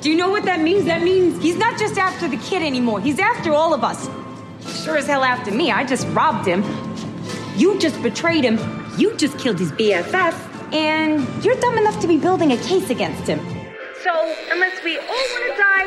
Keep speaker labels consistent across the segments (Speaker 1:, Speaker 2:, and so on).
Speaker 1: Do you know what that means? That means he's not just after the kid anymore, he's after all of us. Sure as hell after me. I just robbed him. You just betrayed him. You just killed his BFF. And you're dumb enough to be building a case against him. So, unless we all want to die.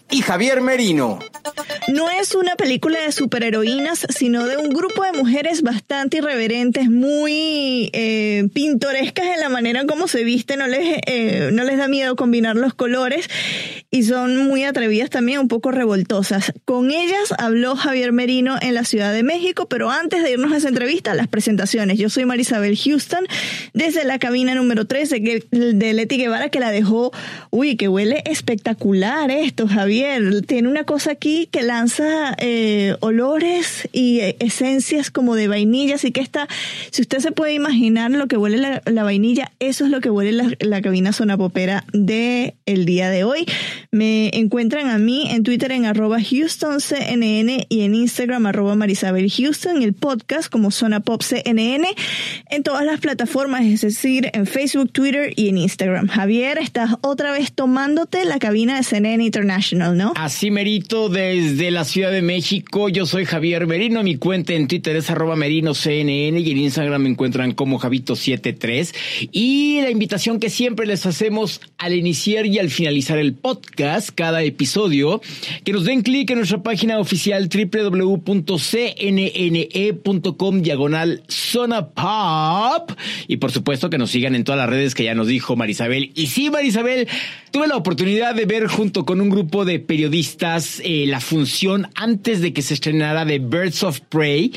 Speaker 2: Y Javier Merino.
Speaker 3: No es una película de superheroínas, sino de un grupo de mujeres bastante irreverentes, muy eh, pintorescas en la manera en cómo se visten, no les, eh, no les da miedo combinar los colores y son muy atrevidas también, un poco revoltosas. Con ellas habló Javier Merino en la Ciudad de México, pero antes de irnos a esa entrevista, las presentaciones. Yo soy Marisabel Houston, desde la cabina número 3 de, de Leti Guevara, que la dejó, uy, que huele espectacular esto, Javier. Tiene una cosa aquí que lanza eh, olores y eh, esencias como de vainilla, así que está, si usted se puede imaginar lo que huele la, la vainilla, eso es lo que huele la, la cabina zona popera de el día de hoy. Me encuentran a mí en Twitter en arroba HoustonCNN y en Instagram arroba Marisabel Houston, el podcast como Zona Pop CNN, en todas las plataformas, es decir, en Facebook, Twitter y en Instagram. Javier, estás otra vez tomándote la cabina de CNN International, ¿no?
Speaker 4: Así merito desde la Ciudad de México. Yo soy Javier Merino. Mi cuenta en Twitter es arroba merino y en Instagram me encuentran como Javito73. Y la invitación que siempre les hacemos al iniciar y al finalizar el podcast, cada episodio, que nos den clic en nuestra página oficial www.cnne.com diagonal zona pop. Y por supuesto que nos sigan en todas las redes que ya nos dijo Marisabel. Y sí, Marisabel, tuve la oportunidad de ver junto con un grupo de periodistas eh, la función antes de que se estrenara de Birds of Prey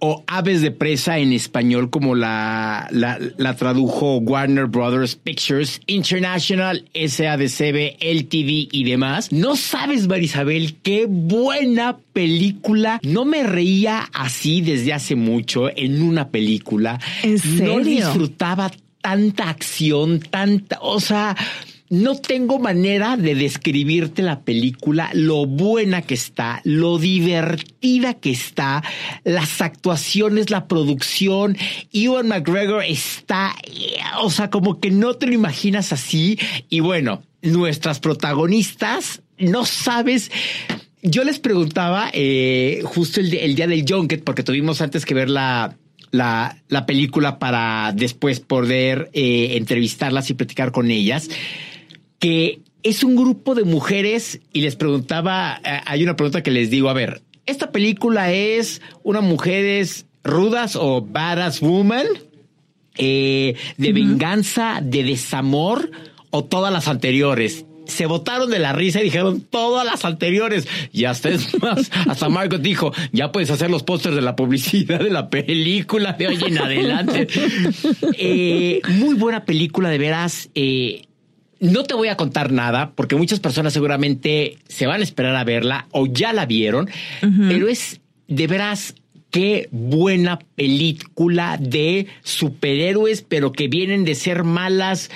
Speaker 4: o Aves de Presa en español, como la, la, la tradujo Warner Brothers Pictures International, SADCB, LTV y demás. No sabes, Marisabel, qué buena película. No me reía así desde hace mucho en una película.
Speaker 3: ¿En
Speaker 4: No
Speaker 3: serio?
Speaker 4: disfrutaba tanta acción, tanta, o sea, no tengo manera de describirte la película, lo buena que está, lo divertida que está, las actuaciones, la producción. Ewan McGregor está, eh, o sea, como que no te lo imaginas así. Y bueno, nuestras protagonistas, no sabes. Yo les preguntaba eh, justo el, día del Junket, porque tuvimos antes que ver la película para después poder eh, entrevistarlas y platicar con ellas, que es un grupo de mujeres y les preguntaba, eh, hay una pregunta que les digo, a ver, ¿esta película es una mujeres rudas o badass woman? Eh, ¿De venganza, de desamor o todas las anteriores? se botaron de la risa y dijeron todas las anteriores. Y hasta es más, hasta Margot dijo, ya puedes hacer los pósters de la publicidad de la película de hoy en adelante. Eh, muy buena película, de veras. Eh, no te voy a contar nada porque muchas personas seguramente se van a esperar a verla o ya la vieron, pero es de veras qué buena película de superhéroes, pero que vienen de ser malas.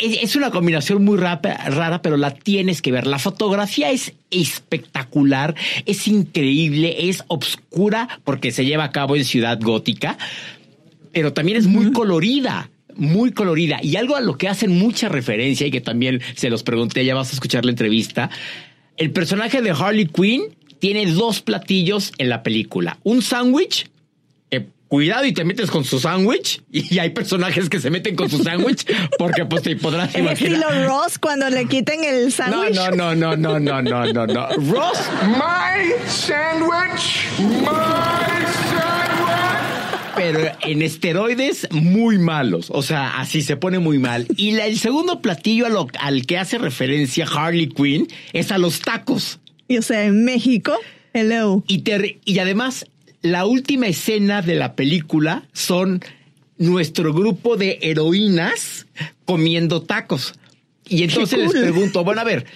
Speaker 4: Es, una combinación muy rapa- rara, pero la tienes que ver. La fotografía es espectacular, es increíble, es obscura porque se lleva a cabo en Ciudad Gótica, pero también es muy colorida. Muy colorida. Y algo a lo que hacen mucha referencia y que también se los pregunté, ya vas a escuchar la entrevista. El personaje de Harley Quinn tiene dos platillos en la película. Un sándwich, cuidado y te metes con su sándwich y hay personajes que se meten con su sándwich porque pues te podrás imaginar.
Speaker 3: estilo Ross cuando le quiten el
Speaker 4: No,
Speaker 3: sándwich.
Speaker 4: no, no, no, no, no, no, no, no. Ross,
Speaker 5: My sandwich! My!
Speaker 4: Pero en esteroides muy malos. O sea, así se pone muy mal. Y la- el segundo platillo a lo- al que hace referencia Harley Quinn es a los tacos.
Speaker 3: Y o sea, en México, hello.
Speaker 4: Y, te- y además, la última escena de la película son nuestro grupo de heroínas comiendo tacos. Y entonces les pregunto, bueno, a ver,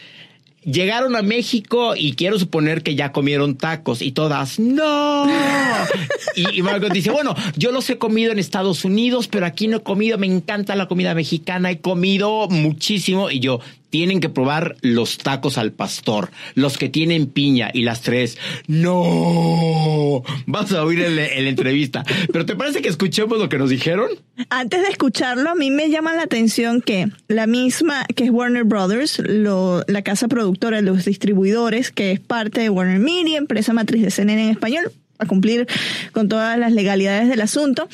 Speaker 4: llegaron a México y quiero suponer que ya comieron tacos y todas, no. Y, y Margot dice, bueno, yo los he comido en Estados Unidos, pero aquí no he comido, me encanta la comida mexicana, he comido muchísimo y yo, tienen que probar los tacos al pastor, los que tienen piña y las tres, no. Vas a oír el- el entrevista. Pero ¿te parece que escuchemos lo que nos dijeron?
Speaker 3: Antes de escucharlo, a mí me llama la atención que la misma, que es Warner Brothers, la casa productora, los distribuidores, que es parte de Warner Media, empresa matriz de CNN en español, a cumplir con todas las legalidades del asunto,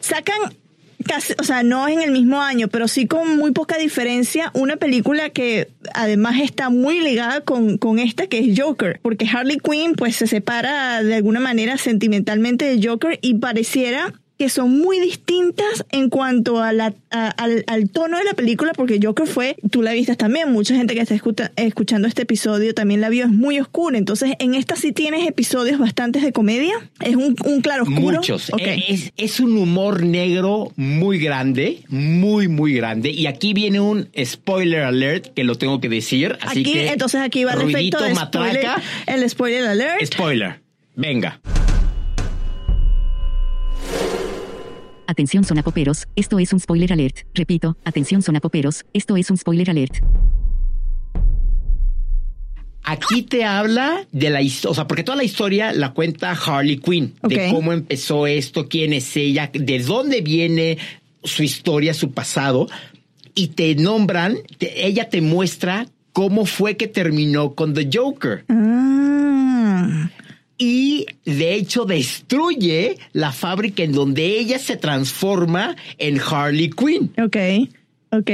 Speaker 3: sacan casi, o sea, no en el mismo año, pero sí con muy poca diferencia, una película que además está muy ligada con, con esta que es Joker, porque Harley Quinn pues se separa de alguna manera sentimentalmente de Joker y pareciera que son muy distintas en cuanto a la, a- al, al tono de la película, porque Joker fue, tú la viste también, mucha gente que está escuta- escuchando este episodio también la vio, es muy oscura. Entonces, en esta sí tienes episodios bastantes de comedia, es un, un claro oscuro.
Speaker 4: Muchos. Es, es un humor negro muy grande, muy, muy grande. Y aquí viene un spoiler alert que lo tengo que decir. Así
Speaker 3: aquí,
Speaker 4: que,
Speaker 3: entonces aquí va el efecto de spoiler, el spoiler alert.
Speaker 4: spoiler. Venga.
Speaker 6: Atención sonapoperos, esto es un spoiler alert. Repito, atención sonapoperos, esto es un spoiler alert.
Speaker 4: Aquí te habla de la historia, o sea, porque toda la historia la cuenta Harley Quinn, de cómo empezó esto, quién es ella, de dónde viene su historia, su pasado, y te nombran, te- ella te muestra cómo fue que terminó con The Joker.
Speaker 3: Ah,
Speaker 4: y de hecho destruye la fábrica en donde ella se transforma en Harley Quinn.
Speaker 3: ok, ok.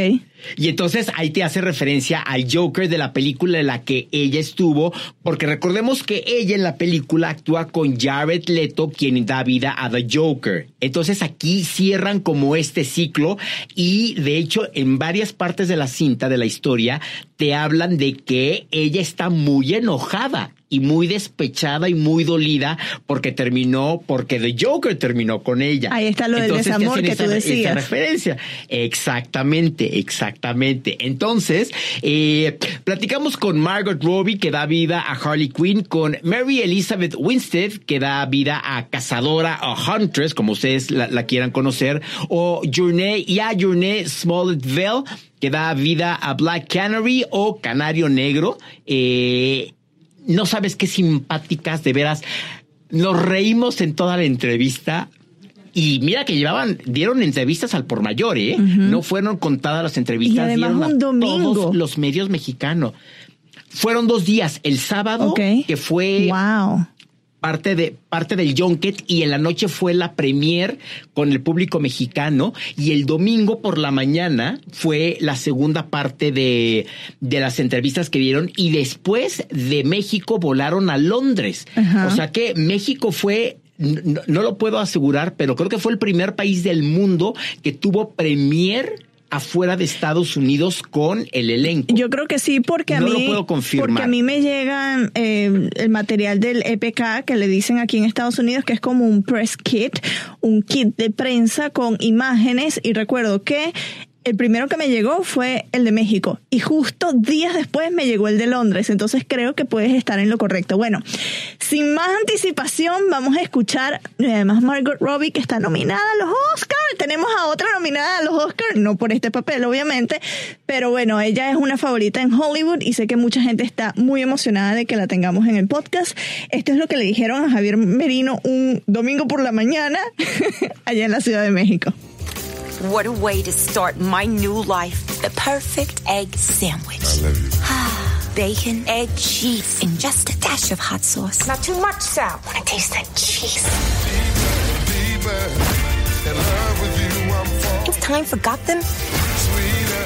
Speaker 4: Y entonces ahí te hace referencia al Joker de la película en la que ella estuvo, porque recordemos que ella en la película actúa con Jared Leto, quien da vida a The Joker. Entonces aquí cierran como este ciclo y de hecho en varias partes de la cinta, de la historia, te hablan de que ella está muy enojada y muy despechada y muy dolida porque terminó, porque The Joker terminó con ella.
Speaker 3: Ahí está lo del
Speaker 4: Entonces,
Speaker 3: desamor que
Speaker 4: esa-
Speaker 3: tú
Speaker 4: esa
Speaker 3: decías.
Speaker 4: referencia. Exactamente, exactamente. Entonces, eh, platicamos con Margot Robbie, que da vida a Harley Quinn, con Mary Elizabeth Winstead, que da vida a Cazadora o Huntress, como ustedes la, la quieran conocer, o Journey, y a Journey Smollett-Bell, que da vida a Black Canary o Canario Negro. Eh, no sabes qué simpáticas, de veras. Nos reímos en toda la entrevista. Y mira que llevaban, dieron entrevistas al por mayor, ¿eh? No fueron contadas las entrevistas.
Speaker 3: Y además
Speaker 4: dieron a
Speaker 3: un domingo.
Speaker 4: Todos los medios mexicanos. Fueron dos días. El sábado, que fue
Speaker 3: Wow.
Speaker 4: Parte de parte del junket y en la noche fue la premier con el público mexicano y el domingo por la mañana fue la segunda parte de, de las entrevistas que dieron y después de México volaron a Londres.
Speaker 3: Ajá.
Speaker 4: O sea que México fue no, no lo puedo asegurar, pero creo que fue el primer país del mundo que tuvo premier afuera de Estados Unidos con el elenco.
Speaker 3: Yo creo que sí, porque a
Speaker 4: No
Speaker 3: mí.
Speaker 4: lo puedo confirmar.
Speaker 3: Porque a mí me llegan eh, el material del EPK que le dicen aquí en Estados Unidos que es como un press kit, un kit de prensa con imágenes. Y recuerdo que el primero que me llegó fue el de México. Y justo días después me llegó el de Londres. Entonces creo que puedes estar en lo correcto. Bueno, sin más anticipación, vamos a escuchar y además Margot Robbie, que está nominada a los Oscars. Tenemos a otra nominada a los Oscars, no por este papel, obviamente, pero bueno, ella es una favorita en Hollywood y sé que mucha gente está muy emocionada de que la tengamos en el podcast. Esto es lo que le dijeron a Javier Merino un domingo por la mañana allá en la Ciudad de México.
Speaker 7: What a way to start my new life. The perfect egg sandwich. I love you. Bacon, egg, cheese, and just a dash of hot sauce.
Speaker 1: Not too much, Sal.
Speaker 7: I wanna taste that cheese. It's time for Gotham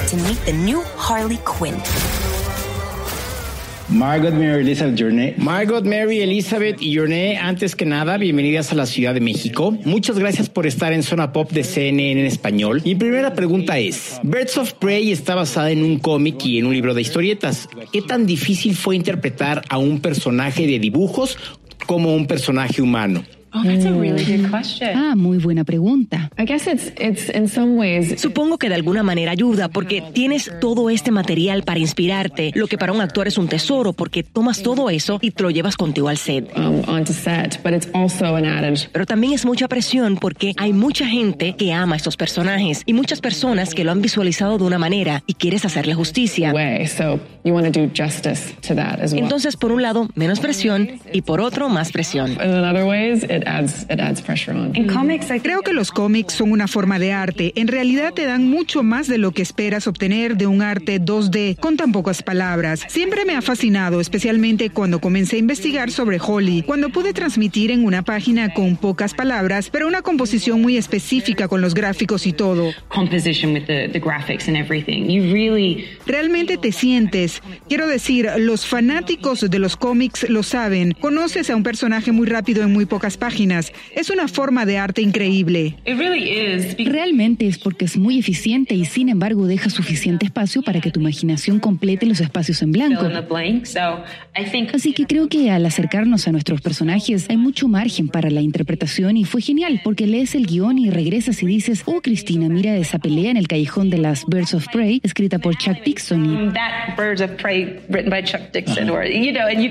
Speaker 7: to meet the new Harley Quinn.
Speaker 8: Margot Mary Elizabeth Journey.
Speaker 4: Margot Mary Elizabeth y Journey, antes que nada, bienvenidas a la Ciudad de México. Muchas gracias por estar en Zona Pop de CNN en español. Mi primera pregunta es, Birds of Prey está basada en un cómic y en un libro de historietas. ¿Qué tan difícil fue interpretar a un personaje de dibujos como un personaje humano?
Speaker 9: Oh, that's a really good question.
Speaker 6: Ah, muy buena pregunta.
Speaker 9: I guess it's it's in some ways
Speaker 10: Supongo que de alguna manera ayuda porque tienes todo este material para inspirarte, lo que para un actor es un tesoro porque tomas todo eso y te lo llevas contigo al set.
Speaker 9: um, onto set, but it's also an added
Speaker 10: Pero también es mucha presión porque hay mucha gente que ama a estos personajes y muchas personas que lo han visualizado de una manera y quieres hacerle justicia.
Speaker 9: way. So you want to do justice to that as well.
Speaker 10: Entonces, por un lado, menos presión y por otro, más presión.
Speaker 9: And in other ways, it adds it adds pressure on.
Speaker 11: Creo que los cómics son una forma de arte. En realidad te dan mucho más de lo que esperas obtener de un arte 2D con tan pocas palabras. Siempre me ha fascinado, especialmente cuando comencé a investigar sobre Holly, cuando pude transmitir en una página con pocas palabras, pero una composición muy específica con los gráficos y todo.
Speaker 12: composition with the, the graphics and everything. You really
Speaker 11: Realmente te sientes. Quiero decir, los fanáticos de los cómics lo saben. Conoces a un personaje muy rápido en muy pocas páginas. Es una forma de arte increíble.
Speaker 12: it really is
Speaker 6: Realmente es porque es muy eficiente y sin embargo deja suficiente espacio para que tu imaginación complete los espacios en blanco. Así que creo que al acercarnos a nuestros personajes hay mucho margen para la interpretación y fue genial porque lees el guion y regresas y dices, oh Cristina, mira esa pelea en el callejón de las Birds of Prey escrita por Chuck Dixon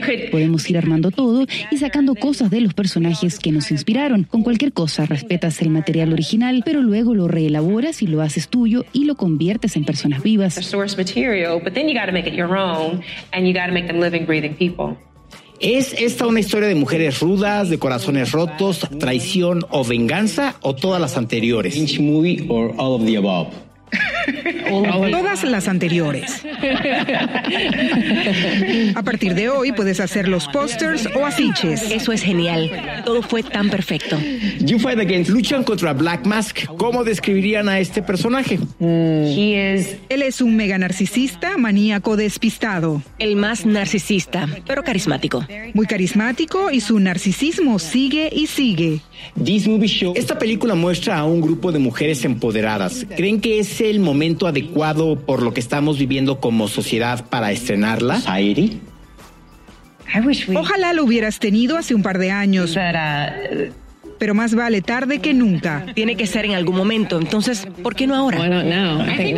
Speaker 12: could
Speaker 6: podemos ir armando todo y sacando cosas de los personajes que nos inspiraron. Con cualquier cosa respetas el material original, pero luego lo reelaboras y lo haces tuyo y lo conviertes en personas vivas.
Speaker 12: source material, but then you got to make it your own, and you got to make them living, breathing people.
Speaker 4: ¿Es esta una historia de mujeres rudas, de corazones rotos, traición o venganza o todas las anteriores?
Speaker 8: Lynch movie or all of the above?
Speaker 11: Todas las anteriores. A partir de hoy puedes hacer los pósters o afiches.
Speaker 10: Eso es genial. Todo fue tan perfecto.
Speaker 4: You Fight Against luchan contra Black Mask. ¿Cómo describirían a este personaje?
Speaker 12: He is
Speaker 11: Él es un mega narcisista, maníaco despistado.
Speaker 10: El más narcisista, pero carismático.
Speaker 11: Muy carismático y su narcisismo sigue y sigue.
Speaker 8: This movie show
Speaker 4: Esta película muestra a un grupo de mujeres empoderadas. ¿Creen que es el momento adecuado por lo que estamos viviendo como sociedad para estrenarla?
Speaker 11: Ojalá lo hubieras tenido hace un par de años,
Speaker 12: uh
Speaker 11: pero más vale tarde que nunca.
Speaker 10: Tiene que ser en algún momento, entonces, ¿por qué no ahora?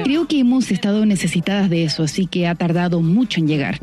Speaker 6: Creo que hemos estado necesitadas de eso, así que ha tardado mucho en llegar.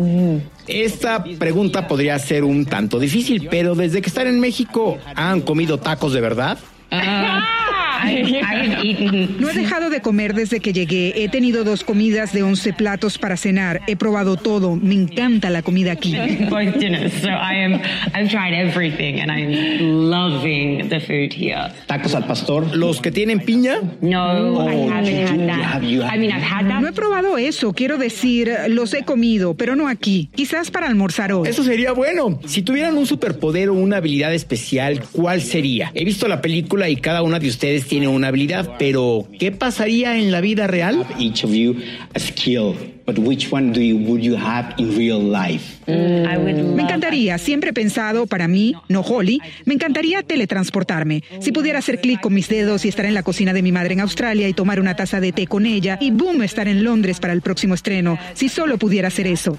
Speaker 4: Esta pregunta podría ser un tanto difícil, pero desde que están en México, ¿han comido tacos de verdad?
Speaker 12: Eaten
Speaker 11: No he dejado de comer desde que llegué. He tenido dos comidas de 11 platos para cenar. He probado todo. Me encanta la comida aquí.
Speaker 12: both dinners, so I am I've tried everything, and I'm loving the food here.
Speaker 8: Tacos al pastor.
Speaker 4: ¿Los que tienen piña?
Speaker 12: No, I haven't
Speaker 8: you-
Speaker 12: had
Speaker 8: you
Speaker 12: that.
Speaker 8: have- you have-
Speaker 12: I mean, I've had that.
Speaker 11: No he probado eso. Quiero decir, los he comido, pero no aquí. Quizás para almorzar hoy.
Speaker 4: Eso sería bueno. Si tuvieran un superpoder o una habilidad especial, ¿cuál sería? He visto la película y cada una de ustedes tiene una habilidad, pero ¿qué pasaría en la vida real?
Speaker 8: Each of you a skill, but which one do you would you have in real life?
Speaker 12: I would
Speaker 11: Me encantaría, siempre he pensado, para mí, no Holly, me encantaría teletransportarme. Si pudiera hacer clic con mis dedos y estar en la cocina de mi madre en Australia y tomar una taza de té con ella y boom, estar en Londres para el próximo estreno. Si solo pudiera hacer eso.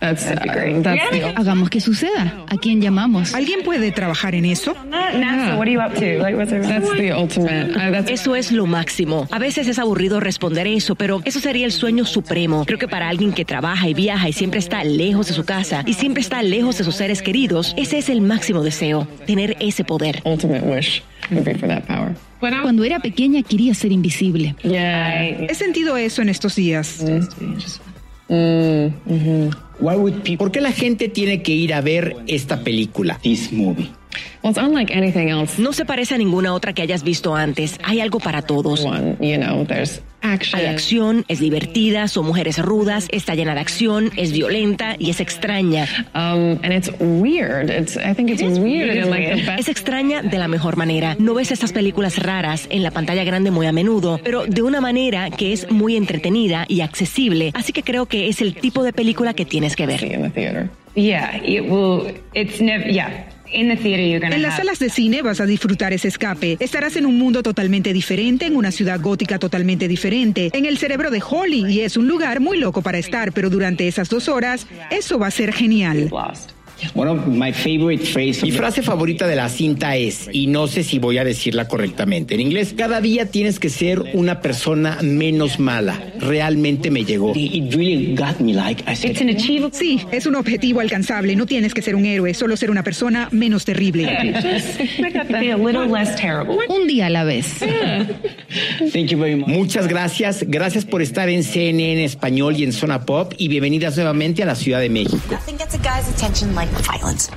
Speaker 9: That's uh, that's the
Speaker 6: Hagamos que suceda. ¿A quién llamamos?
Speaker 11: ¿Alguien puede trabajar en eso?
Speaker 12: NASA. What are you up to? Like, what's it?
Speaker 9: that's the ultimate. Uh, that's
Speaker 10: Eso es lo máximo. A veces es aburrido responder eso, pero eso sería el sueño supremo. Creo que para alguien que trabaja y viaja y siempre está lejos de su casa y siempre está lejos de sus seres queridos, ese es el máximo deseo, tener ese poder.
Speaker 9: ultimate wish would be for that power.
Speaker 6: Cuando era pequeña quería ser invisible.
Speaker 9: Yeah.
Speaker 11: He sentido eso en estos días.
Speaker 8: Why would people
Speaker 4: ¿Por qué la gente tiene que ir a ver esta película?
Speaker 8: this movie?
Speaker 9: Well, it's unlike anything else.
Speaker 10: No se parece a ninguna otra que hayas visto antes. Hay algo para todos. Hay acción, es divertida, son mujeres rudas, está llena de acción, es violenta y es extraña.
Speaker 9: And it's weird. It's, I think it's weird in like the best
Speaker 10: Es extraña de la mejor manera. No ves estas películas raras en la pantalla grande muy a menudo, pero de una manera que es muy entretenida y accesible. Así que creo que es el tipo de película que tienes que ver.
Speaker 1: Yeah, it will. It's never. Yeah,
Speaker 11: En las salas de cine vas a disfrutar ese escape. Estarás en un mundo totalmente diferente, en una ciudad gótica totalmente diferente, en el cerebro de Holly y es un lugar muy loco para estar, pero durante esas dos horas eso va a ser genial.
Speaker 8: One of my favorite phrases.
Speaker 4: Mi frase favorita de la cinta es, y no sé si voy a decirla correctamente en inglés, cada día tienes que ser una persona menos mala. Realmente me llegó.
Speaker 8: It really got me like I said.
Speaker 1: It's an achievable.
Speaker 11: Sí, es un objetivo alcanzable. No tienes que ser un héroe, solo ser una persona menos terrible.
Speaker 1: Be a little less terrible.
Speaker 6: Un día a la vez.
Speaker 8: Thank you very much.
Speaker 4: Muchas gracias. Gracias por estar en CNN Español y en Zona Pop y bienvenidas nuevamente a la Ciudad de México.
Speaker 7: Violence.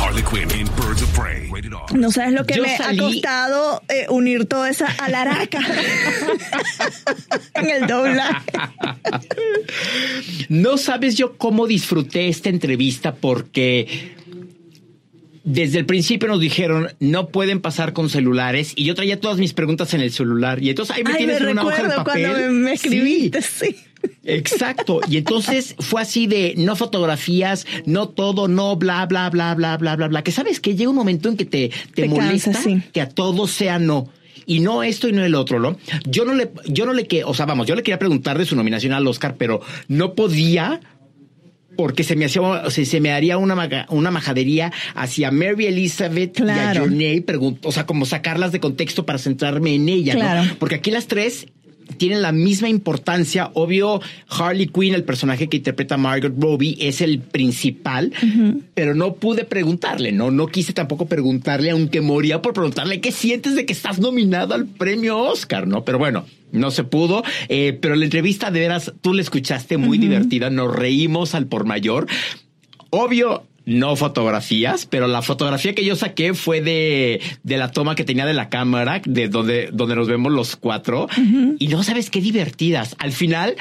Speaker 13: Harley Quinn in Birds of Prey. Rated R.
Speaker 3: No sabes lo que
Speaker 4: Yo
Speaker 3: me
Speaker 4: salí-
Speaker 3: ha costado eh, unir toda esa alaraca en el doblaje.
Speaker 4: No sabes yo cómo disfruté esta entrevista porque desde el principio nos dijeron no pueden pasar con celulares y yo traía todas mis preguntas en el celular y entonces ahí me
Speaker 3: Ay, me
Speaker 4: tienes en una hoja de
Speaker 3: recuerdo
Speaker 4: papel.
Speaker 3: cuando me, me
Speaker 4: sí. Exacto. Y entonces fue así de no fotografías, no todo, no bla, bla, bla, bla, bla, bla, bla. Que sabes que llega un momento en que te, te,
Speaker 3: Te
Speaker 4: molesta
Speaker 3: cansa, sí.
Speaker 4: que a todo sea no. Y no esto y no el otro, ¿no? Yo no le, yo no le que, o sea, vamos, yo le quería preguntar de su nominación al Oscar, pero no podía porque se me hacía, o sea, se me haría una, maga- una majadería hacia Mary Elizabeth y a. Journey, o sea, como sacarlas de contexto para centrarme en ella,
Speaker 3: Claro.
Speaker 4: ¿no? Porque aquí las tres tienen la misma importancia. Obvio, Harley Quinn, el personaje que interpreta Margot Robbie, es el principal, pero no pude preguntarle, no, no quise tampoco preguntarle, aunque moría por preguntarle qué sientes de que estás nominado al premio Oscar, ¿no? Pero bueno. No se pudo, eh, pero la entrevista de veras, tú la escuchaste muy divertida, nos reímos al por mayor. Obvio, no fotografías, pero la fotografía que yo saqué fue de, de la toma que tenía de la cámara, de donde, donde nos vemos los cuatro. Y no sabes qué divertidas. Al final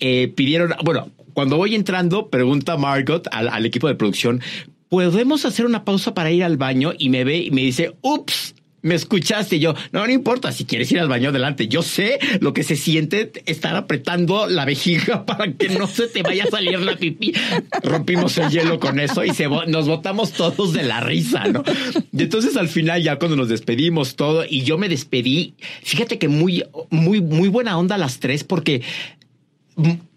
Speaker 4: eh, pidieron, bueno, cuando voy entrando, pregunta Margot al, al equipo de producción, ¿podemos hacer una pausa para ir al baño? Y me ve y me dice, ups. Me escuchaste y yo, no, no importa, si quieres ir al baño adelante. Yo sé lo que se siente estar apretando la vejiga para que no se te vaya a salir la pipí. Rompimos el hielo con eso y se, nos botamos todos de la risa, ¿no? Y entonces al final ya cuando nos despedimos todo y yo me despedí, fíjate que muy, muy, muy buena onda las tres porque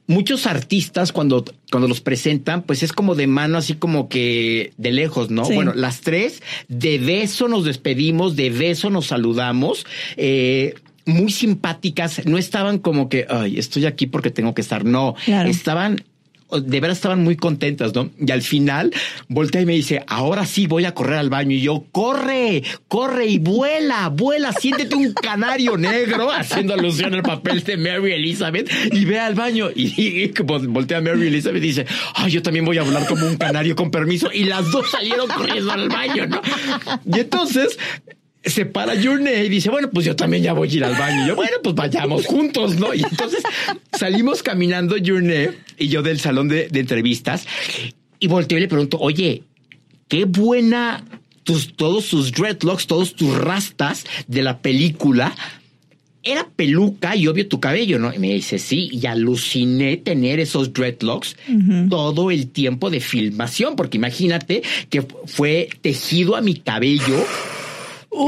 Speaker 4: muchos artistas cuando, cuando los presentan, pues es como de mano, así como que de lejos, ¿no?
Speaker 3: Sí.
Speaker 4: Bueno, las tres, de beso nos despedimos, de beso nos saludamos. Eh, muy simpáticas, no estaban como que, ay, estoy aquí porque tengo que estar. No,
Speaker 3: Claro.
Speaker 4: estaban de veras estaban muy contentas, ¿no? Y al final voltea y me dice, ahora sí voy a correr al baño. Y yo, corre, corre y vuela, vuela, siéntete un canario negro, haciendo alusión al papel de Mary Elizabeth, y ve al baño. Y, y como voltea a Mary Elizabeth y dice, ay, yo también voy a volar como un canario con permiso. Y las dos salieron corriendo al baño, ¿no? Y entonces se para Journey y dice, bueno, pues yo también ya voy a ir al baño. Y yo, bueno, pues vayamos juntos, ¿no? Y entonces salimos caminando Journey y yo del salón de, de entrevistas y volteo y le pregunto, oye, qué buena tus, todos tus dreadlocks, todos tus rastas de la película. Era peluca y obvio tu cabello, ¿no? Y me dice, sí, y aluciné tener esos dreadlocks todo el tiempo de filmación, porque imagínate que fue tejido a mi cabello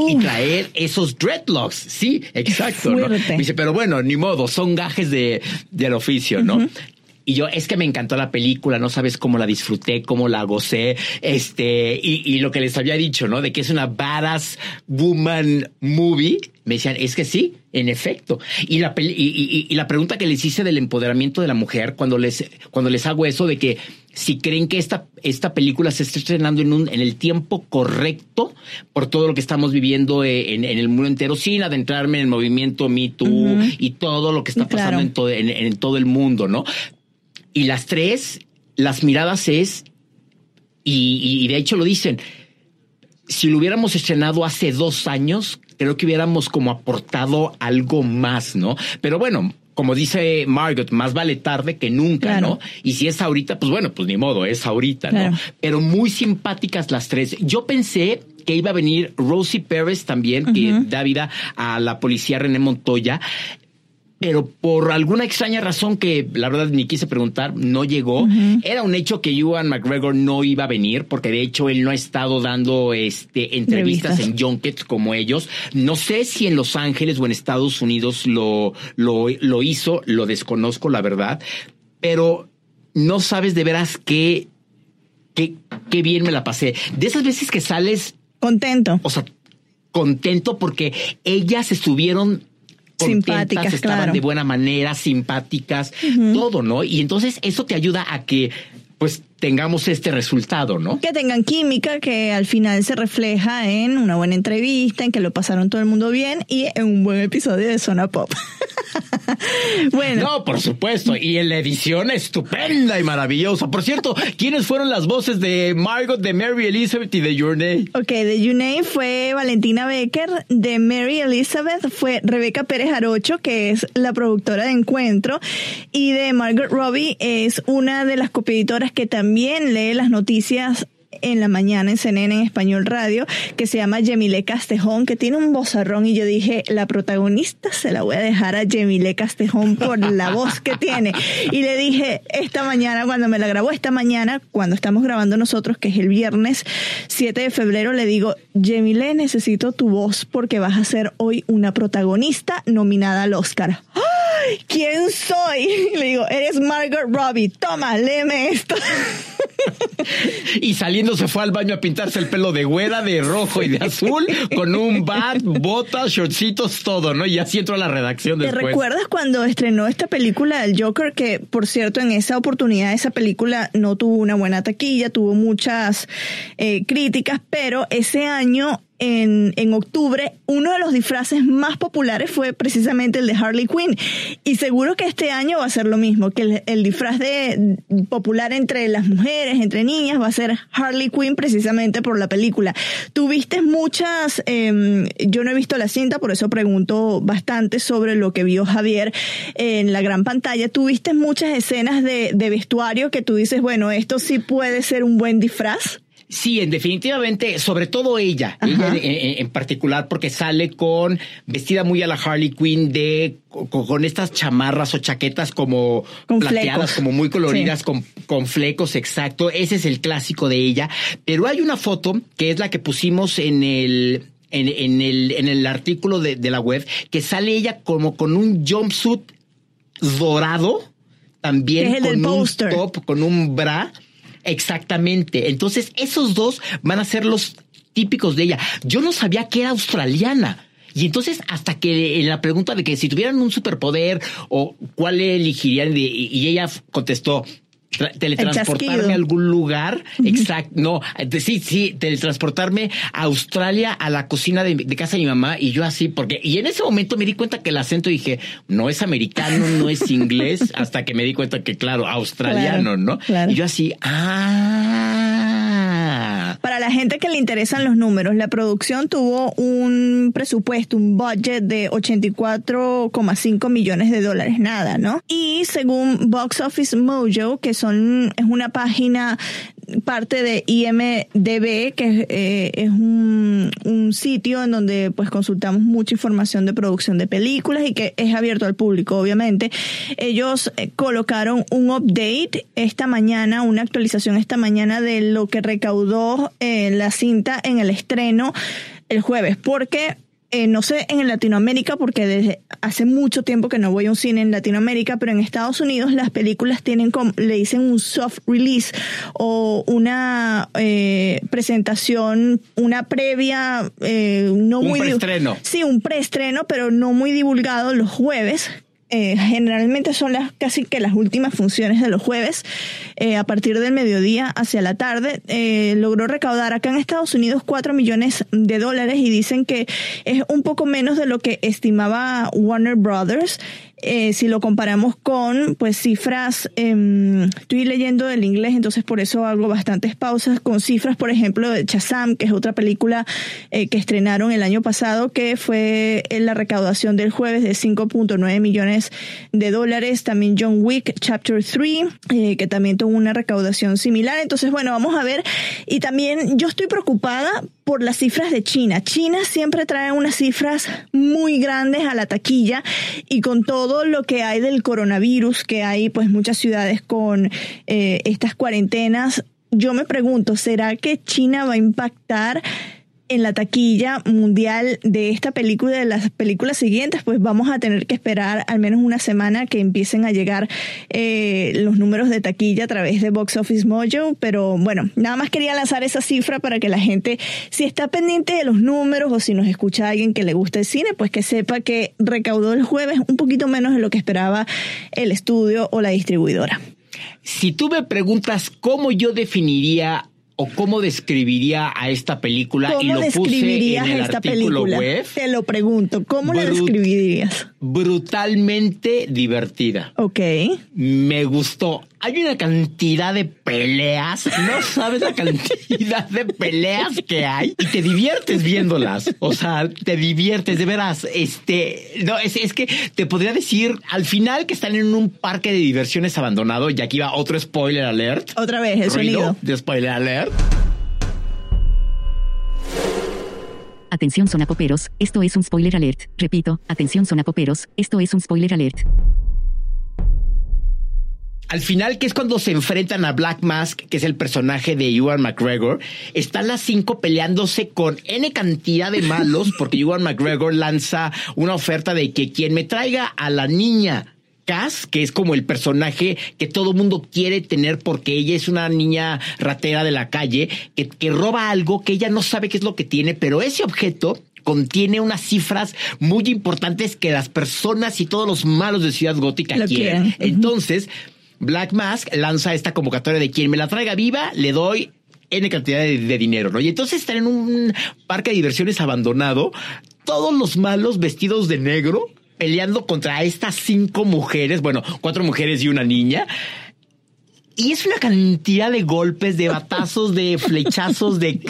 Speaker 4: y traer esos dreadlocks. Sí, exacto. ¿no? Me dice, pero bueno, ni modo, son gajes de, del oficio, ¿no? Y yo, es que me encantó la película, no sabes cómo la disfruté, cómo la gocé, este, y, y lo que les había dicho, ¿no? De que es una badass woman movie. Me decían, es que sí, en efecto. Y la, peli- y, y- y la pregunta que les hice del empoderamiento de la mujer, cuando les, cuando les hago eso de que si creen que esta, esta película se está estrenando en, un, en el tiempo correcto por todo lo que estamos viviendo eh, en, en el mundo entero, sin adentrarme en el movimiento Me Too y todo lo que está pasando
Speaker 3: Claro.
Speaker 4: en, todo, en, en todo el mundo, ¿no? Y las tres, las miradas es y, y de hecho lo dicen, si lo hubiéramos estrenado hace dos años, creo que hubiéramos como aportado algo más, ¿no? Pero bueno, como dice Margot, más vale tarde que nunca, ¿no? Y si es ahorita, pues bueno, pues ni modo, es ahorita, ¿no? Pero muy simpáticas las tres. Yo pensé que iba a venir Rosie Pérez también, que da vida a la policía René Montoya pero por alguna extraña razón que la verdad ni quise preguntar, no llegó. Era un hecho que Ewan McGregor no iba a venir, porque de hecho él no ha estado dando este entrevistas en junkets como ellos. No sé si en Los Ángeles o en Estados Unidos lo, lo, lo hizo, lo desconozco, la verdad, pero no sabes de veras qué, qué, qué bien me la pasé. De esas veces que sales
Speaker 3: contento.
Speaker 4: O sea, contento porque ellas estuvieron simpáticas, estaban de buena manera, simpáticas, todo, ¿no? Y entonces eso te ayuda a que pues tengamos este resultado, ¿no?
Speaker 3: Que tengan química, que al final se refleja en una buena entrevista, en que lo pasaron todo el mundo bien y en un buen episodio de Zona Pop.
Speaker 4: bueno. No, por supuesto. Y en la edición estupenda y maravillosa. Por cierto, ¿quiénes fueron las voces de Margot, de Mary Elizabeth y de Your Name?
Speaker 3: Ok, de Your Name fue Valentina Becker, de Mary Elizabeth fue Rebeca Pérez Arocho, que es la productora de Encuentro, y de Margot Robbie es una de las copieditoras que también también lee las noticias en la mañana en CNN en Español Radio, que se llama Yemile Castejón, que tiene un vozarrón y yo dije, la protagonista se la voy a dejar a Yemile Castejón por la voz que tiene. Y le dije esta mañana, cuando me la grabó esta mañana, cuando estamos grabando nosotros, que es el viernes 7 de febrero, le digo, Yemile, necesito tu voz porque vas a ser hoy una protagonista nominada al Oscar. ¿Quién soy? Le digo, eres Margaret Robbie, toma, léeme esto.
Speaker 4: y saliendo se fue al baño a pintarse el pelo de güera, de rojo y de azul, con un bat, botas, shortcitos, todo, ¿no? Y así entró a la redacción después.
Speaker 3: ¿Te recuerdas cuando estrenó esta película El Joker? Que, por cierto, en esa oportunidad esa película no tuvo una buena taquilla, tuvo muchas eh, críticas, pero ese año en, octubre, uno de los disfraces más populares fue precisamente el de Harley Quinn. Y seguro que este año va a ser lo mismo, que el, disfraz de popular entre las mujeres, entre niñas, va a ser Harley Quinn precisamente por la película. Tuviste muchas, em, yo no he visto la cinta, por eso pregunto bastante sobre lo que vio Javier en la gran pantalla. Tuviste muchas escenas de, de vestuario que tú dices, bueno, esto sí puede ser un buen disfraz.
Speaker 4: Sí, en definitivamente, sobre todo ella, ella en, particular, porque sale con vestida muy a la Harley Quinn de con, estas chamarras o chaquetas como plateadas, como muy coloridas, con, con flecos, exacto. Ese es el clásico de ella. Pero hay una foto que es la que pusimos en el en, el, en el artículo de, de la web, que sale ella como con un jumpsuit dorado, también con un top, con un bra Exactamente. Entonces, esos dos van a ser los típicos de ella. Yo no sabía que era australiana. Y entonces, hasta que en la pregunta de que si tuvieran un superpoder o cuál elegirían, y ella contestó, teletransportarme a algún lugar. Exacto. No, sí, sí, teletransportarme a Australia, a la cocina de, casa de mi mamá. Y yo así, porque, y en ese momento me di cuenta que el acento dije, no es americano, no es inglés, hasta que me di cuenta que, claro, australiano, ¿no? Y yo así, ah.
Speaker 3: Para la gente que le interesan los números, la producción tuvo un presupuesto, un budget de 84,5 millones de dólares, nada, ¿no? Y según Box Office Mojo, que son, es una página parte de IMDB, que eh, es un, un, sitio en donde pues consultamos mucha información de producción de películas y que es abierto al público, obviamente. Ellos eh, colocaron un update esta mañana, una actualización esta mañana de lo que recaudó eh, la cinta en el estreno el jueves, porque eh, no sé en Latinoamérica, porque desde hace mucho tiempo que no voy a un cine en Latinoamérica, pero en Estados Unidos las películas tienen como, le dicen un soft release o una eh, presentación, una previa, eh, no
Speaker 4: un
Speaker 3: muy...
Speaker 4: Preestreno.
Speaker 3: Sí, un preestreno, pero no muy divulgado los jueves, eh, generalmente son las casi que las últimas funciones de los jueves, eh, a partir del mediodía hacia la tarde. Eh, logró recaudar acá en Estados Unidos 4 millones de dólares y dicen que es un poco menos de lo que estimaba Warner Brothers. Eh, si lo comparamos con pues cifras, em, estoy leyendo el inglés, entonces por eso hago bastantes pausas con cifras, por ejemplo, de Chazam, que es otra película eh, que estrenaron el año pasado, que fue en la recaudación del jueves de 5.9 millones de dólares. También John Wick Chapter 3, eh, que también tuvo una recaudación similar. Entonces, bueno, vamos a ver. Y también yo estoy preocupada por las cifras de China. China siempre trae unas cifras muy grandes a la taquilla y con todo lo que hay del coronavirus, que hay pues muchas ciudades con eh, estas cuarentenas, yo me pregunto, ¿será que China va a impactar? En la taquilla mundial de esta película y de las películas siguientes, pues vamos a tener que esperar al menos una semana que empiecen a llegar eh, los números de taquilla a través de Box Office Mojo. Pero bueno, nada más quería lanzar esa cifra para que la gente, si está pendiente de los números o si nos escucha alguien que le gusta el cine, pues que sepa que recaudó el jueves un poquito menos de lo que esperaba el estudio o la distribuidora.
Speaker 4: Si tú me preguntas cómo yo definiría o cómo describiría a esta película y lo puse en el
Speaker 3: esta
Speaker 4: artículo
Speaker 3: película?
Speaker 4: web.
Speaker 3: Te lo pregunto, ¿cómo la describirías?
Speaker 4: Brutalmente divertida.
Speaker 3: Ok.
Speaker 4: Me gustó. Hay una cantidad de peleas. No sabes la cantidad de peleas que hay y te diviertes viéndolas. O sea, te diviertes de veras. Este, no, es, es que te podría decir al final que están en un parque de diversiones abandonado y aquí va otro spoiler alert.
Speaker 3: Otra vez, el
Speaker 4: Ruido
Speaker 3: sonido.
Speaker 4: de spoiler alert.
Speaker 14: Atención sonapoperos, esto es un spoiler alert. Repito, atención sonapoperos, esto es un spoiler alert.
Speaker 4: Al final, que es cuando se enfrentan a Black Mask, que es el personaje de Ewan McGregor, están las cinco peleándose con N cantidad de malos, porque Ewan McGregor lanza una oferta de que quien me traiga a la niña Cass, que es como el personaje que todo mundo quiere tener porque ella es una niña ratera de la calle, que, que roba algo que ella no sabe qué es lo que tiene, pero ese objeto contiene unas cifras muy importantes que las personas y todos los malos de Ciudad Gótica
Speaker 3: Lo
Speaker 4: quieren.
Speaker 3: quieren.
Speaker 4: Entonces, Black Mask lanza esta convocatoria de quien me la traiga viva, le doy N cantidad de, dinero, ¿no? Y entonces están en un parque de diversiones abandonado, todos los malos vestidos de negro, peleando contra estas cinco mujeres, bueno, cuatro mujeres y una niña. Y es una cantidad de golpes, de batazos, de flechazos, de...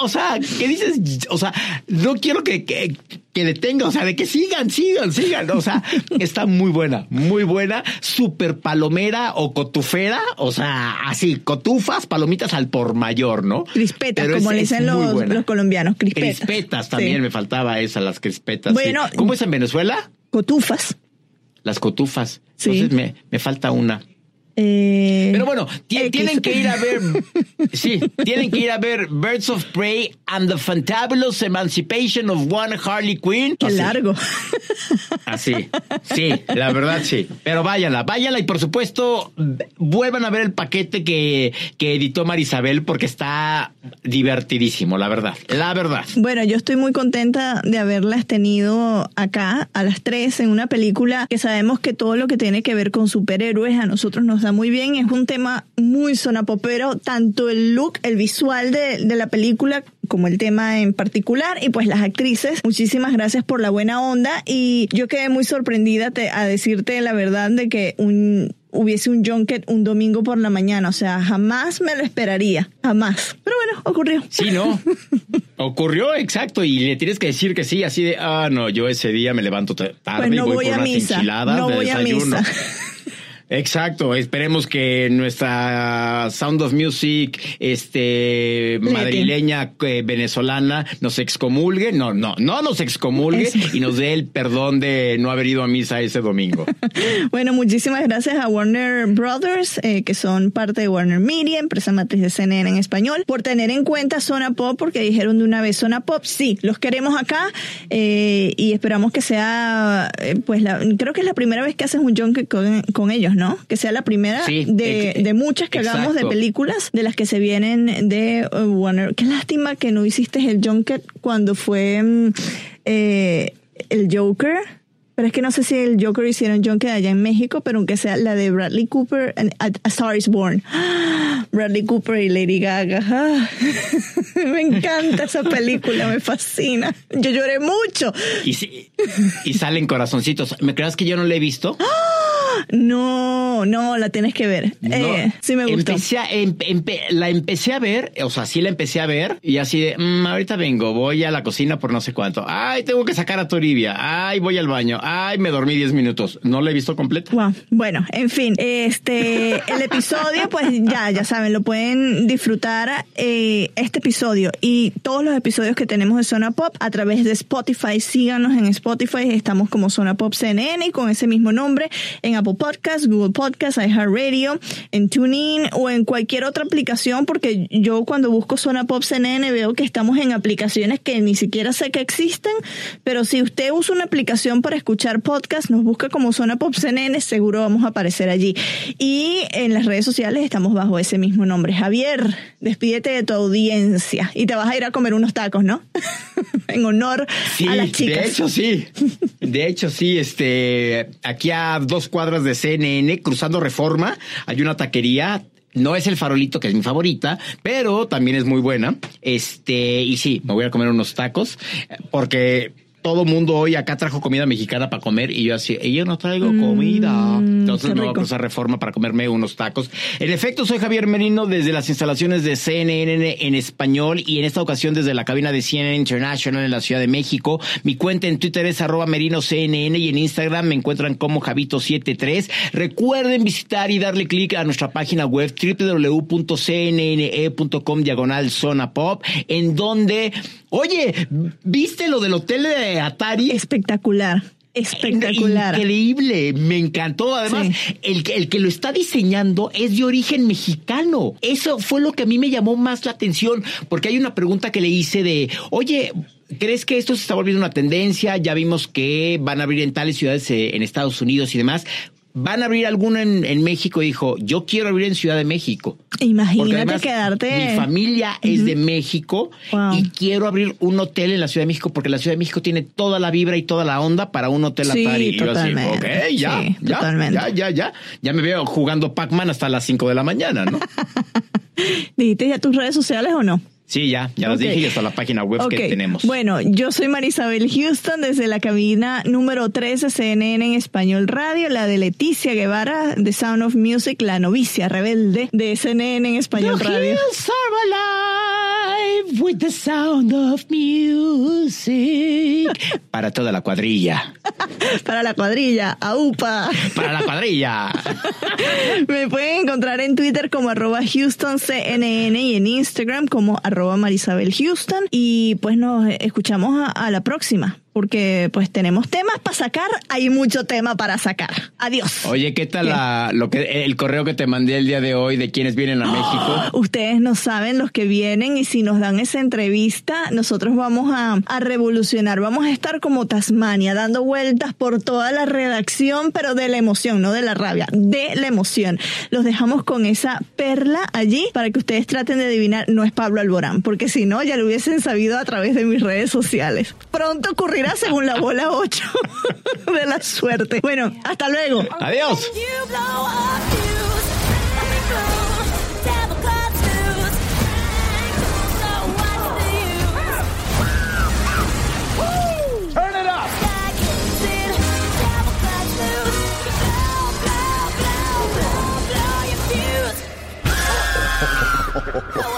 Speaker 4: O sea, ¿qué dices? O sea, no quiero que, que, que detenga, o sea, de que sigan, sigan, sigan. O sea, está muy buena, muy buena, súper palomera o cotufera, o sea, así, cotufas, palomitas al por mayor, ¿no?
Speaker 3: Crispetas,
Speaker 4: Pero
Speaker 3: como le dicen los, los colombianos, crispetas.
Speaker 4: Crispetas también,
Speaker 3: Sí.
Speaker 4: me faltaba esa, las crispetas. sí.
Speaker 3: Bueno,
Speaker 4: ¿Cómo es en Venezuela?
Speaker 3: Cotufas.
Speaker 4: Las cotufas.
Speaker 3: Sí.
Speaker 4: Entonces me, me falta una.
Speaker 3: Eh,
Speaker 4: Pero bueno, tienen que ir a ver, sí, tienen que ir a ver Birds of Prey and the Fantabulous Emancipation of One Harley Quinn.
Speaker 3: Qué
Speaker 4: Así,
Speaker 3: largo.
Speaker 4: Así, sí, la verdad sí. Pero váyanla, váyanla y por supuesto vuelvan a ver el paquete que, que editó Marisabel porque está divertidísimo, la verdad, la verdad.
Speaker 3: Bueno, yo estoy muy contenta de haberlas tenido acá a las tres en una película que sabemos que todo lo que tiene que ver con superhéroes a nosotros nos da muy bien. Es un tema muy sonapopero, tanto el look, el visual de, de la película como el tema en particular y pues las actrices. Muchísimas gracias por la buena onda y yo quedé muy sorprendida te- a decirte la verdad de que un hubiese un junket un domingo por la mañana, o sea, jamás me lo esperaría, jamás. Pero bueno, ocurrió.
Speaker 4: Sí, ¿no? Ocurrió, exacto, y le tienes que decir que sí, así de, ah, no, yo ese día me levanto ta- tarde
Speaker 3: Pues no
Speaker 4: y voy,
Speaker 3: voy
Speaker 4: por
Speaker 3: a
Speaker 4: unas
Speaker 3: misa,
Speaker 4: enchiladas
Speaker 3: no
Speaker 4: de
Speaker 3: voy a misa.
Speaker 4: Exacto, esperemos que nuestra Sound of Music este madrileña eh, venezolana nos excomulgue, no, no, no nos excomulgue
Speaker 3: Eso.
Speaker 4: y nos dé el perdón de no haber ido a misa ese domingo.
Speaker 3: Bueno, muchísimas gracias a Warner Brothers, eh, que son parte de Warner Media, empresa matriz de CNN en español, por tener en cuenta Zona Pop, porque dijeron de una vez Zona Pop, sí, los queremos acá eh, y esperamos que sea, eh, pues la, creo que es la primera vez que haces un junket con, con ellos, ¿no? Que sea la primera
Speaker 4: Sí,
Speaker 3: de,
Speaker 4: ex-
Speaker 3: de muchas que hagamos de películas, de las que se vienen de uh, Warner. Qué lástima que no hiciste el junket cuando fue mm, eh, el Joker Pero es que no sé si el Joker hicieron que allá en México, pero aunque sea la de Bradley Cooper, and A, Star is Born. Bradley Cooper y Lady Gaga. Ah, me encanta esa película, me fascina. Yo lloré mucho.
Speaker 4: Y, sí- y salen corazoncitos. ¿Me creas que yo no la he visto?
Speaker 3: No, no, la tienes que ver.
Speaker 4: No.
Speaker 3: Eh, sí me gustó.
Speaker 4: Empecé a- em- empe- la empecé a ver, o sea, sí la empecé a ver y así de, "Mm, ahorita vengo, voy a la cocina por no sé cuánto. Ay, tengo que sacar a Toribia. Ay, voy al baño. Ay, me dormí 10 minutos. No la he visto completa.
Speaker 3: Wow. Bueno, en fin, este, el episodio, pues ya, ya saben, lo pueden disfrutar eh, este episodio y todos los episodios que tenemos de Zona Pop a través de Spotify. Síganos en Spotify, estamos como Zona Pop CNN y con ese mismo nombre en Apple Podcasts, Google Podcasts, iHeartRadio, en TuneIn o en cualquier otra aplicación, porque yo cuando busco Zona Pop CNN veo que estamos en aplicaciones que ni siquiera sé que existen, pero si usted usa una aplicación para escuchar podcast, nos busca como Zona Pop CNN, seguro vamos a aparecer allí. Y en las redes sociales estamos bajo ese mismo nombre. Javier, despídete de tu audiencia y te vas a ir a comer unos tacos, ¿no? en honor
Speaker 4: Sí,
Speaker 3: a las chicas.
Speaker 4: de hecho sí. De hecho sí, este, aquí a dos cuadras de CNN, cruzando Reforma, hay una taquería. No es el farolito, que es mi favorita, pero también es muy buena. Este, y sí, me voy a comer unos tacos, porque todo mundo hoy acá trajo comida mexicana para comer y yo así, y yo no traigo comida. Entonces me voy a cruzar Reforma para comerme unos tacos. En efecto, soy Javier Merino desde las instalaciones de CNN en español y en esta ocasión desde la cabina de CNN International en la Ciudad de México. Mi cuenta en Twitter es arroba merino CNN y en Instagram me encuentran como Javito73. Recuerden visitar y darle clic a nuestra página web www.cnne.com diagonal zona pop en donde, oye, ¿viste lo del hotel de Atari?
Speaker 3: Espectacular. Espectacular.
Speaker 4: Increíble, me encantó. Además, el, que- el que lo está diseñando es de origen mexicano. Eso fue lo que a mí me llamó más la atención, porque hay una pregunta que le hice de, oye, ¿crees que esto se está volviendo una tendencia? Ya vimos que van a abrir en tales ciudades eh, en Estados Unidos y demás. Van a abrir alguno en, en México. Dijo, yo quiero abrir en Ciudad de México.
Speaker 3: Imagínate quedarte.
Speaker 4: Mi familia es de México y quiero abrir un hotel en la Ciudad de México porque la Ciudad de México tiene toda la vibra y toda la onda para un hotel
Speaker 3: Sí,
Speaker 4: Atari. Y yo así,
Speaker 3: totalmente.
Speaker 4: ok, ya,
Speaker 3: Sí,
Speaker 4: ya,
Speaker 3: totalmente.
Speaker 4: ya, ya, ya. Ya me veo jugando Pac-Man hasta las 5 de la mañana, ¿no?
Speaker 3: ¿Dijiste ya tus redes sociales o no?
Speaker 4: Sí, ya, ya
Speaker 3: Ok.
Speaker 4: dije y hasta la página web que tenemos.
Speaker 3: Bueno, yo soy Marisabel Houston desde la cabina número 13 CNN en Español Radio, la de Leticia Guevara de Sound of Music, la novicia rebelde de CNN en Español Radio.
Speaker 4: With the sound of music. Para toda la cuadrilla.
Speaker 3: Para la cuadrilla, AUPA.
Speaker 4: Para la cuadrilla.
Speaker 3: Me pueden encontrar en Twitter como arroba HoustonCNN y en Instagram como arroba Marisabel Houston. Y pues nos escuchamos a, a la próxima, porque pues tenemos temas para sacar, hay mucho tema para sacar. Adiós.
Speaker 4: Oye, ¿qué tal la- lo que el correo que te mandé el día de hoy de quienes vienen a México?
Speaker 3: Ustedes no saben los que vienen y si nos dan esa entrevista, nosotros vamos a, a revolucionar, vamos a estar como Tasmania, dando vueltas por toda la redacción, pero de la emoción, no de la rabia, de la emoción. Los dejamos con esa perla allí para que ustedes traten de adivinar, no es Pablo Alborán, porque si no, ya lo hubiesen sabido a través de mis redes sociales. Pronto ocurrirá según la bola 8 de la suerte. Bueno, hasta luego.
Speaker 4: Adiós.
Speaker 15: Blow